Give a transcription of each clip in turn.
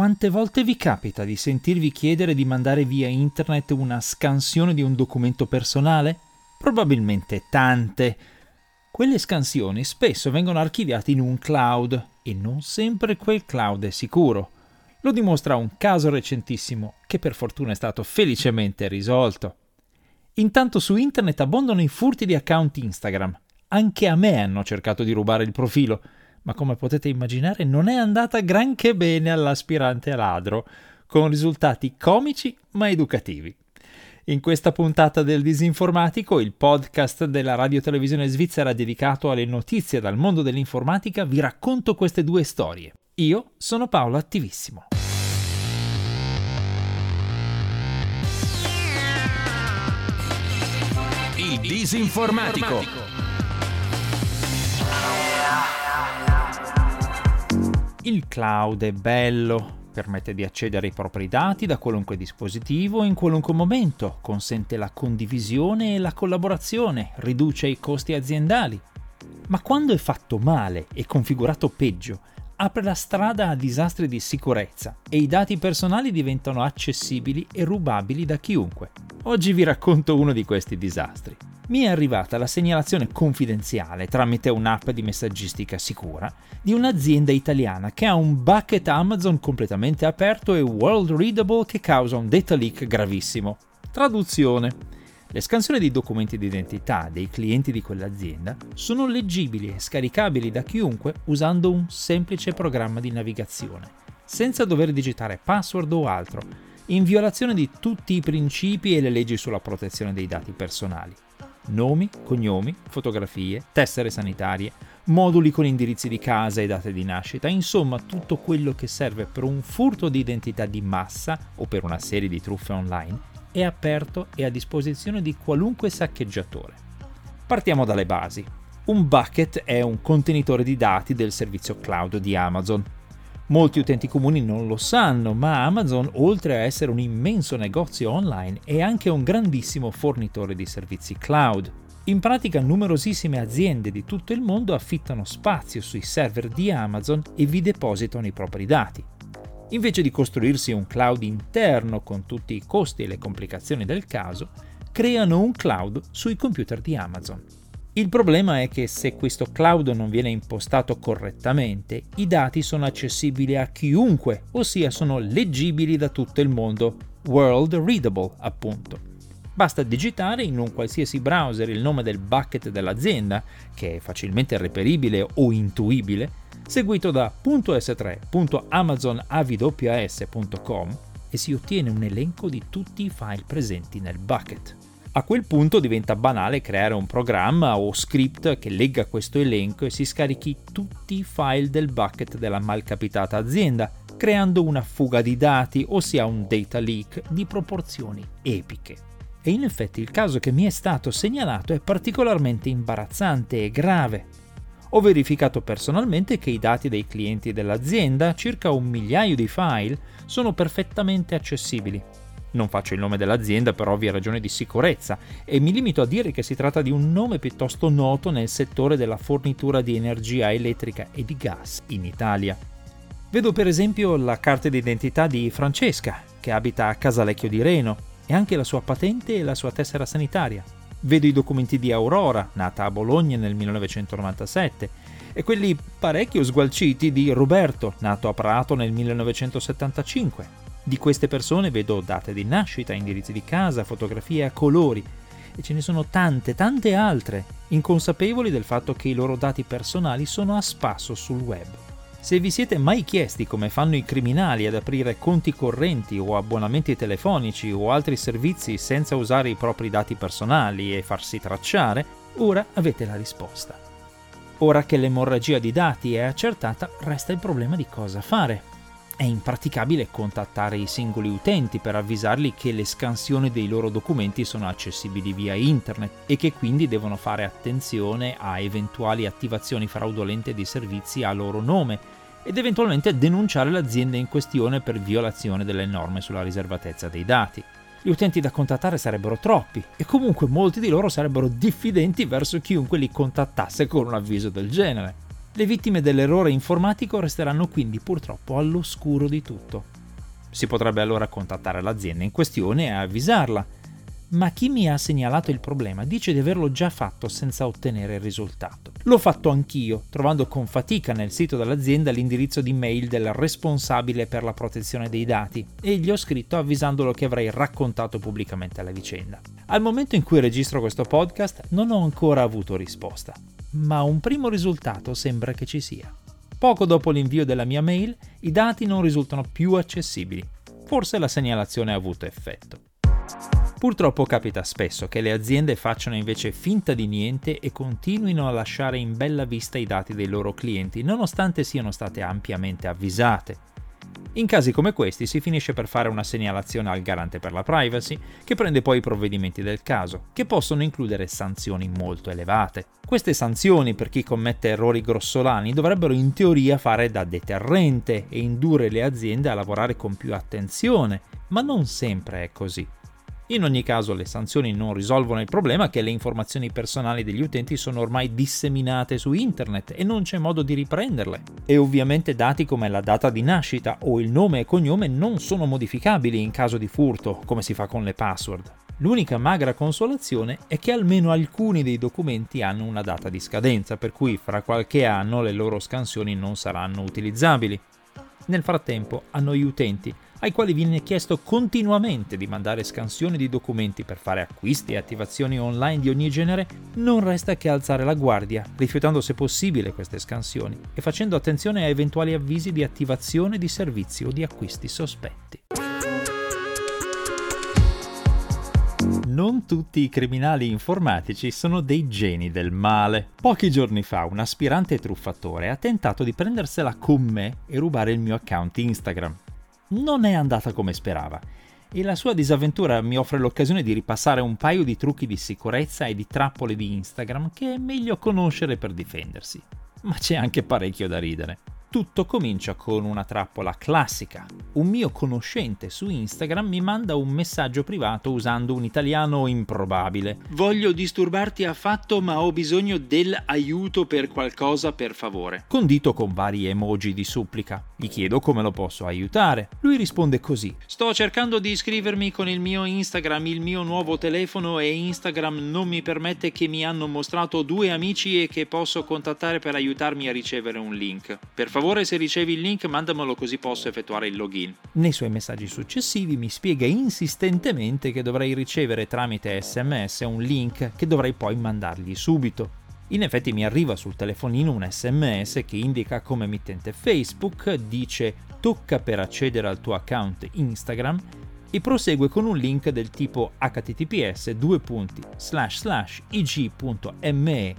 Quante volte vi capita di sentirvi chiedere di mandare via internet una scansione di un documento personale? Probabilmente tante. Quelle scansioni spesso vengono archiviate in un cloud e non sempre quel cloud è sicuro. Lo dimostra un caso recentissimo che per fortuna è stato felicemente risolto. Intanto su internet abbondano i furti di account Instagram. Anche a me hanno cercato di rubare il profilo, ma come potete immaginare non è andata granché bene all'aspirante ladro, con risultati comici ma educativi. In questa puntata del Disinformatico, il podcast della radio televisione svizzera dedicato alle notizie dal mondo dell'informatica, vi racconto queste due storie. Io sono Paolo Attivissimo. Il Disinformatico. Il cloud è bello, permette di accedere ai propri dati da qualunque dispositivo in qualunque momento, consente la condivisione e la collaborazione, riduce i costi aziendali. Ma quando è fatto male e configurato peggio, apre la strada a disastri di sicurezza e i dati personali diventano accessibili e rubabili da chiunque. Oggi vi racconto uno di questi disastri. Mi è arrivata la segnalazione confidenziale tramite un'app di messaggistica sicura di un'azienda italiana che ha un bucket Amazon completamente aperto e world readable che causa un data leak gravissimo. Traduzione. Le scansioni dei documenti di identità dei clienti di quell'azienda sono leggibili e scaricabili da chiunque usando un semplice programma di navigazione, senza dover digitare password o altro, in violazione di tutti i principi e le leggi sulla protezione dei dati personali. Nomi, cognomi, fotografie, tessere sanitarie, moduli con indirizzi di casa e date di nascita, insomma tutto quello che serve per un furto di identità di massa o per una serie di truffe online è aperto e a disposizione di qualunque saccheggiatore. Partiamo dalle basi. Un bucket è un contenitore di dati del servizio cloud di Amazon. Molti utenti comuni non lo sanno, ma Amazon, oltre a essere un immenso negozio online, è anche un grandissimo fornitore di servizi cloud. In pratica numerosissime aziende di tutto il mondo affittano spazio sui server di Amazon e vi depositano i propri dati. Invece di costruirsi un cloud interno con tutti i costi e le complicazioni del caso, creano un cloud sui computer di Amazon. Il problema è che se questo cloud non viene impostato correttamente, i dati sono accessibili a chiunque, ossia sono leggibili da tutto il mondo, world readable appunto. Basta digitare in un qualsiasi browser il nome del bucket dell'azienda, che è facilmente reperibile o intuibile, seguito da .s3.amazonaws.com e si ottiene un elenco di tutti i file presenti nel bucket. A quel punto diventa banale creare un programma o script che legga questo elenco e si scarichi tutti i file del bucket della malcapitata azienda, creando una fuga di dati, ossia un data leak di proporzioni epiche. E in effetti il caso che mi è stato segnalato è particolarmente imbarazzante e grave, ho verificato personalmente che i dati dei clienti dell'azienda, circa un migliaio di file, sono perfettamente accessibili. Non faccio il nome dell'azienda per ovvie ragioni di sicurezza e mi limito a dire che si tratta di un nome piuttosto noto nel settore della fornitura di energia elettrica e di gas in Italia. Vedo per esempio la carta d'identità di Francesca, che abita a Casalecchio di Reno, e anche la sua patente e la sua tessera sanitaria. Vedo i documenti di Aurora, nata a Bologna nel 1997, e quelli parecchio sgualciti di Roberto, nato a Prato nel 1975. Di queste persone vedo date di nascita, indirizzi di casa, fotografie a colori, e ce ne sono tante, tante altre, inconsapevoli del fatto che i loro dati personali sono a spasso sul web. Se vi siete mai chiesti come fanno i criminali ad aprire conti correnti o abbonamenti telefonici o altri servizi senza usare i propri dati personali e farsi tracciare, ora avete la risposta. Ora che l'emorragia di dati è accertata, resta il problema di cosa fare. È impraticabile contattare i singoli utenti per avvisarli che le scansioni dei loro documenti sono accessibili via internet e che quindi devono fare attenzione a eventuali attivazioni fraudolente di servizi a loro nome ed eventualmente denunciare l'azienda in questione per violazione delle norme sulla riservatezza dei dati. Gli utenti da contattare sarebbero troppi e comunque molti di loro sarebbero diffidenti verso chiunque li contattasse con un avviso del genere. Le vittime dell'errore informatico resteranno quindi purtroppo all'oscuro di tutto. Si potrebbe allora contattare l'azienda in questione e avvisarla, ma chi mi ha segnalato il problema dice di averlo già fatto senza ottenere il risultato. L'ho fatto anch'io, trovando con fatica nel sito dell'azienda l'indirizzo di mail del responsabile per la protezione dei dati e gli ho scritto avvisandolo che avrei raccontato pubblicamente la vicenda. Al momento in cui registro questo podcast non ho ancora avuto risposta, ma un primo risultato sembra che ci sia. Poco dopo l'invio della mia mail, i dati non risultano più accessibili. Forse la segnalazione ha avuto effetto. Purtroppo capita spesso che le aziende facciano invece finta di niente e continuino a lasciare in bella vista i dati dei loro clienti, nonostante siano state ampiamente avvisate. In casi come questi si finisce per fare una segnalazione al garante per la privacy, che prende poi i provvedimenti del caso, che possono includere sanzioni molto elevate. Queste sanzioni per chi commette errori grossolani dovrebbero in teoria fare da deterrente e indurre le aziende a lavorare con più attenzione, ma non sempre è così. In ogni caso le sanzioni non risolvono il problema che le informazioni personali degli utenti sono ormai disseminate su internet e non c'è modo di riprenderle. E ovviamente dati come la data di nascita o il nome e cognome non sono modificabili in caso di furto, come si fa con le password. L'unica magra consolazione è che almeno alcuni dei documenti hanno una data di scadenza, per cui fra qualche anno le loro scansioni non saranno utilizzabili. Nel frattempo, a noi utenti ai quali viene chiesto continuamente di mandare scansioni di documenti per fare acquisti e attivazioni online di ogni genere, non resta che alzare la guardia, rifiutando se possibile queste scansioni e facendo attenzione a eventuali avvisi di attivazione di servizi o di acquisti sospetti. non tutti i criminali informatici sono dei geni del male. Pochi giorni fa un aspirante truffatore ha tentato di prendersela con me e rubare il mio account Instagram non è andata come sperava e la sua disavventura mi offre l'occasione di ripassare un paio di trucchi di sicurezza e di trappole di Instagram che è meglio conoscere per difendersi. Ma c'è anche parecchio da ridere. Tutto comincia con una trappola classica. Un mio conoscente su Instagram mi manda un messaggio privato usando un italiano improbabile. Voglio disturbarti affatto, ma ho bisogno dell'aiuto per qualcosa, per favore. Condito con vari emoji di supplica. Gli chiedo come lo posso aiutare. Lui risponde così: Sto cercando di iscrivermi con il mio Instagram, il mio nuovo telefono e Instagram non mi permette che mi hanno mostrato due amici e che posso contattare per aiutarmi a ricevere un link. Per favore favore se ricevi il link mandamelo così posso effettuare il login. Nei suoi messaggi successivi mi spiega insistentemente che dovrei ricevere tramite sms un link che dovrei poi mandargli subito. In effetti mi arriva sul telefonino un sms che indica come emittente Facebook, dice tocca per accedere al tuo account Instagram e prosegue con un link del tipo https ig.me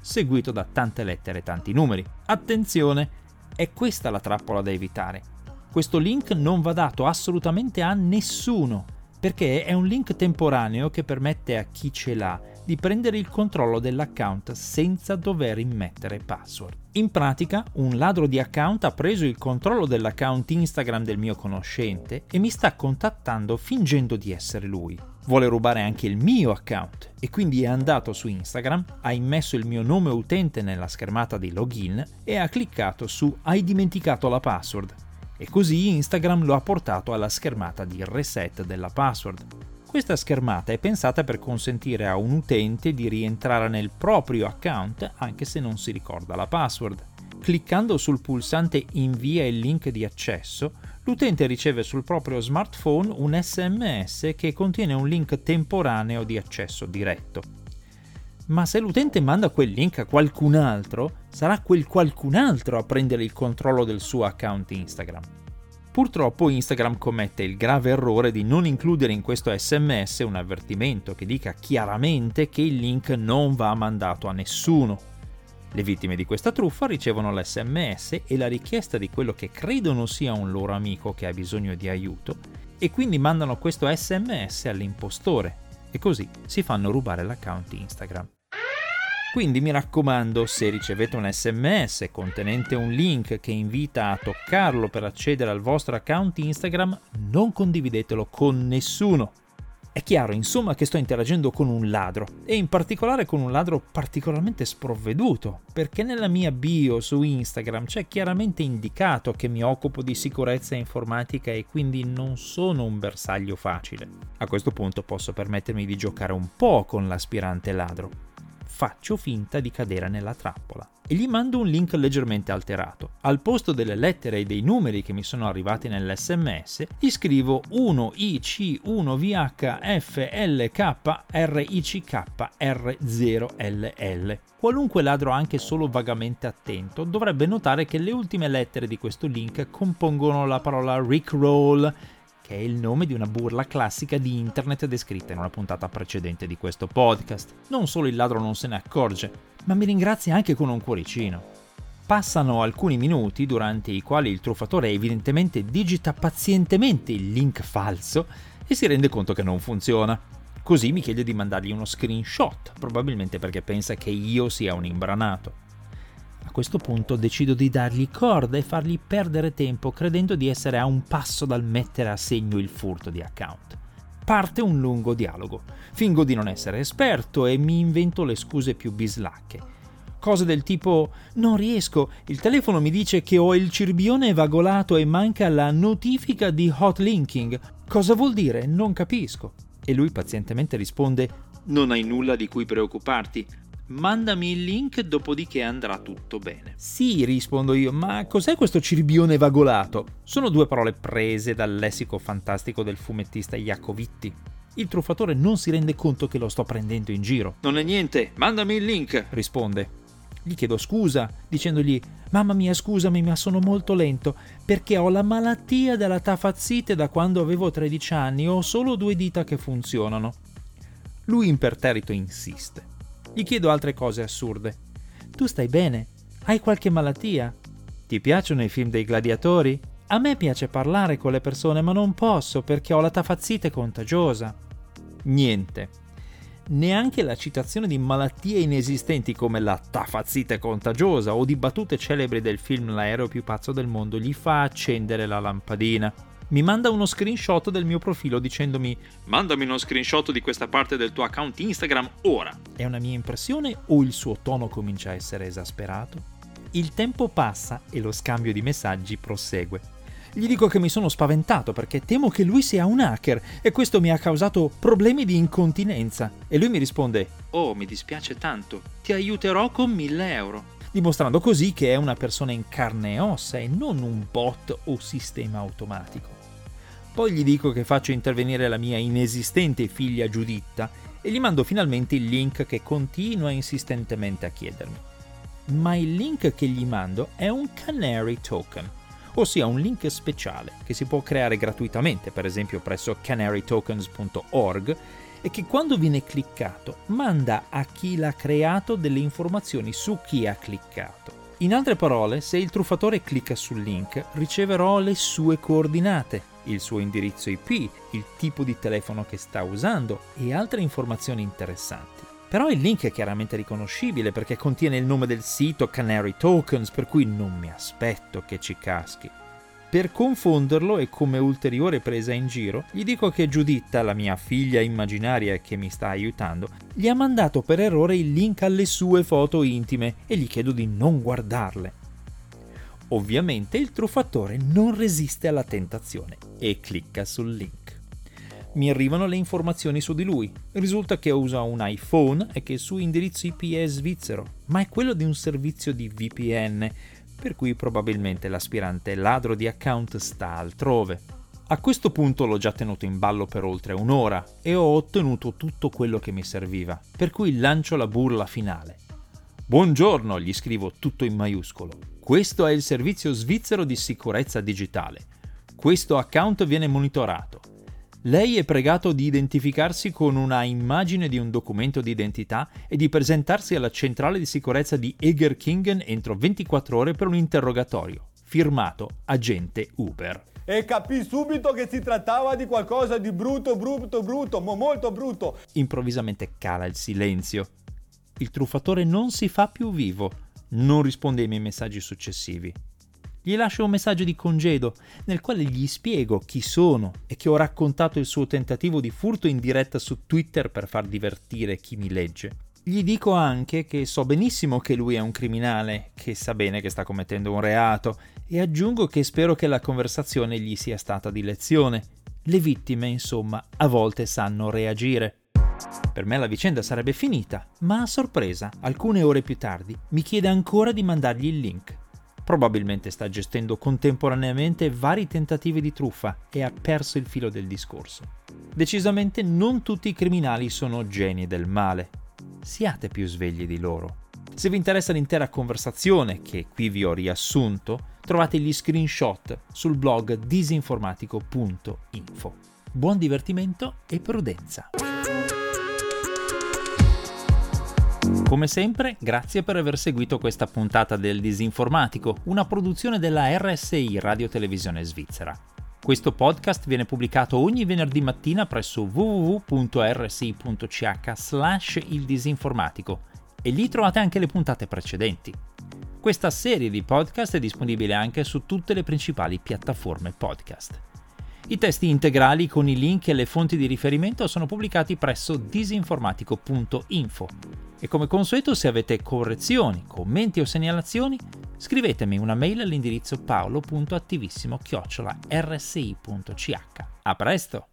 seguito da tante lettere e tanti numeri. Attenzione, è questa la trappola da evitare. Questo link non va dato assolutamente a nessuno, perché è un link temporaneo che permette a chi ce l'ha di prendere il controllo dell'account senza dover immettere password. In pratica, un ladro di account ha preso il controllo dell'account Instagram del mio conoscente e mi sta contattando fingendo di essere lui. Vuole rubare anche il mio account e quindi è andato su Instagram, ha immesso il mio nome utente nella schermata di login e ha cliccato su Hai dimenticato la password. E così Instagram lo ha portato alla schermata di reset della password. Questa schermata è pensata per consentire a un utente di rientrare nel proprio account anche se non si ricorda la password. Cliccando sul pulsante Invia il link di accesso, l'utente riceve sul proprio smartphone un SMS che contiene un link temporaneo di accesso diretto. Ma se l'utente manda quel link a qualcun altro, sarà quel qualcun altro a prendere il controllo del suo account Instagram. Purtroppo Instagram commette il grave errore di non includere in questo sms un avvertimento che dica chiaramente che il link non va mandato a nessuno. Le vittime di questa truffa ricevono l'sms e la richiesta di quello che credono sia un loro amico che ha bisogno di aiuto e quindi mandano questo sms all'impostore e così si fanno rubare l'account Instagram. Quindi mi raccomando, se ricevete un sms contenente un link che invita a toccarlo per accedere al vostro account Instagram, non condividetelo con nessuno. È chiaro, insomma, che sto interagendo con un ladro, e in particolare con un ladro particolarmente sprovveduto, perché nella mia bio su Instagram c'è chiaramente indicato che mi occupo di sicurezza informatica e quindi non sono un bersaglio facile. A questo punto posso permettermi di giocare un po' con l'aspirante ladro. Faccio finta di cadere nella trappola e gli mando un link leggermente alterato. Al posto delle lettere e dei numeri che mi sono arrivati nell'SMS, gli scrivo 1IC1VHFLKRICKR0LL. Qualunque ladro anche solo vagamente attento dovrebbe notare che le ultime lettere di questo link compongono la parola Rickroll che è il nome di una burla classica di internet descritta in una puntata precedente di questo podcast. Non solo il ladro non se ne accorge, ma mi ringrazia anche con un cuoricino. Passano alcuni minuti durante i quali il truffatore evidentemente digita pazientemente il link falso e si rende conto che non funziona. Così mi chiede di mandargli uno screenshot, probabilmente perché pensa che io sia un imbranato. A questo punto decido di dargli corda e fargli perdere tempo credendo di essere a un passo dal mettere a segno il furto di account. Parte un lungo dialogo. Fingo di non essere esperto e mi invento le scuse più bislacche. Cose del tipo non riesco, il telefono mi dice che ho il cirbione vagolato e manca la notifica di hot linking. Cosa vuol dire? Non capisco. E lui pazientemente risponde non hai nulla di cui preoccuparti, Mandami il link, dopodiché andrà tutto bene. Sì, rispondo io, ma cos'è questo cirbione vagolato? Sono due parole prese dal lessico fantastico del fumettista Jacovitti. Il truffatore non si rende conto che lo sto prendendo in giro. Non è niente, mandami il link, risponde. Gli chiedo scusa, dicendogli: Mamma mia, scusami, ma sono molto lento perché ho la malattia della tafazzite da quando avevo 13 anni e ho solo due dita che funzionano. Lui imperterrito insiste. Gli chiedo altre cose assurde. Tu stai bene? Hai qualche malattia? Ti piacciono i film dei gladiatori? A me piace parlare con le persone, ma non posso perché ho la tafazzite contagiosa. Niente. Neanche la citazione di malattie inesistenti come la tafazzite contagiosa o di battute celebri del film L'aereo più pazzo del mondo gli fa accendere la lampadina mi manda uno screenshot del mio profilo dicendomi mandami uno screenshot di questa parte del tuo account Instagram ora. È una mia impressione o il suo tono comincia a essere esasperato? Il tempo passa e lo scambio di messaggi prosegue. Gli dico che mi sono spaventato perché temo che lui sia un hacker e questo mi ha causato problemi di incontinenza. E lui mi risponde: Oh, mi dispiace tanto, ti aiuterò con 1000 euro. Dimostrando così che è una persona in carne e ossa e non un bot o sistema automatico. Poi gli dico che faccio intervenire la mia inesistente figlia Giuditta e gli mando finalmente il link che continua insistentemente a chiedermi. Ma il link che gli mando è un Canary Token, ossia un link speciale che si può creare gratuitamente, per esempio presso canarytokens.org, e che quando viene cliccato manda a chi l'ha creato delle informazioni su chi ha cliccato. In altre parole, se il truffatore clicca sul link, riceverò le sue coordinate, il suo indirizzo IP, il tipo di telefono che sta usando e altre informazioni interessanti. Però il link è chiaramente riconoscibile perché contiene il nome del sito Canary Tokens, per cui non mi aspetto che ci caschi. Per confonderlo e come ulteriore presa in giro, gli dico che Giuditta, la mia figlia immaginaria che mi sta aiutando, gli ha mandato per errore il link alle sue foto intime e gli chiedo di non guardarle. Ovviamente il truffatore non resiste alla tentazione e clicca sul link. Mi arrivano le informazioni su di lui. Risulta che usa un iPhone e che il suo indirizzo IP è svizzero, ma è quello di un servizio di VPN, per cui probabilmente l'aspirante ladro di account sta altrove. A questo punto l'ho già tenuto in ballo per oltre un'ora e ho ottenuto tutto quello che mi serviva, per cui lancio la burla finale. Buongiorno, gli scrivo tutto in maiuscolo. Questo è il servizio svizzero di sicurezza digitale. Questo account viene monitorato. Lei è pregato di identificarsi con una immagine di un documento di identità e di presentarsi alla centrale di sicurezza di Egerkingen entro 24 ore per un interrogatorio. Firmato agente Uber. E capì subito che si trattava di qualcosa di brutto, brutto, brutto, molto brutto. Improvvisamente cala il silenzio. Il truffatore non si fa più vivo non risponde ai miei messaggi successivi. Gli lascio un messaggio di congedo nel quale gli spiego chi sono e che ho raccontato il suo tentativo di furto in diretta su Twitter per far divertire chi mi legge. Gli dico anche che so benissimo che lui è un criminale, che sa bene che sta commettendo un reato, e aggiungo che spero che la conversazione gli sia stata di lezione. Le vittime, insomma, a volte sanno reagire. Per me la vicenda sarebbe finita, ma a sorpresa, alcune ore più tardi, mi chiede ancora di mandargli il link. Probabilmente sta gestendo contemporaneamente vari tentativi di truffa e ha perso il filo del discorso. Decisamente non tutti i criminali sono geni del male. Siate più svegli di loro. Se vi interessa l'intera conversazione, che qui vi ho riassunto, trovate gli screenshot sul blog disinformatico.info. Buon divertimento e prudenza! Come sempre, grazie per aver seguito questa puntata del Disinformatico, una produzione della RSI Radio Televisione Svizzera. Questo podcast viene pubblicato ogni venerdì mattina presso www.rsi.ch slash il disinformatico e lì trovate anche le puntate precedenti. Questa serie di podcast è disponibile anche su tutte le principali piattaforme podcast. I testi integrali con i link e le fonti di riferimento sono pubblicati presso disinformatico.info e come consueto se avete correzioni, commenti o segnalazioni scrivetemi una mail all'indirizzo paolo.attivissimo-rsi.ch. A presto!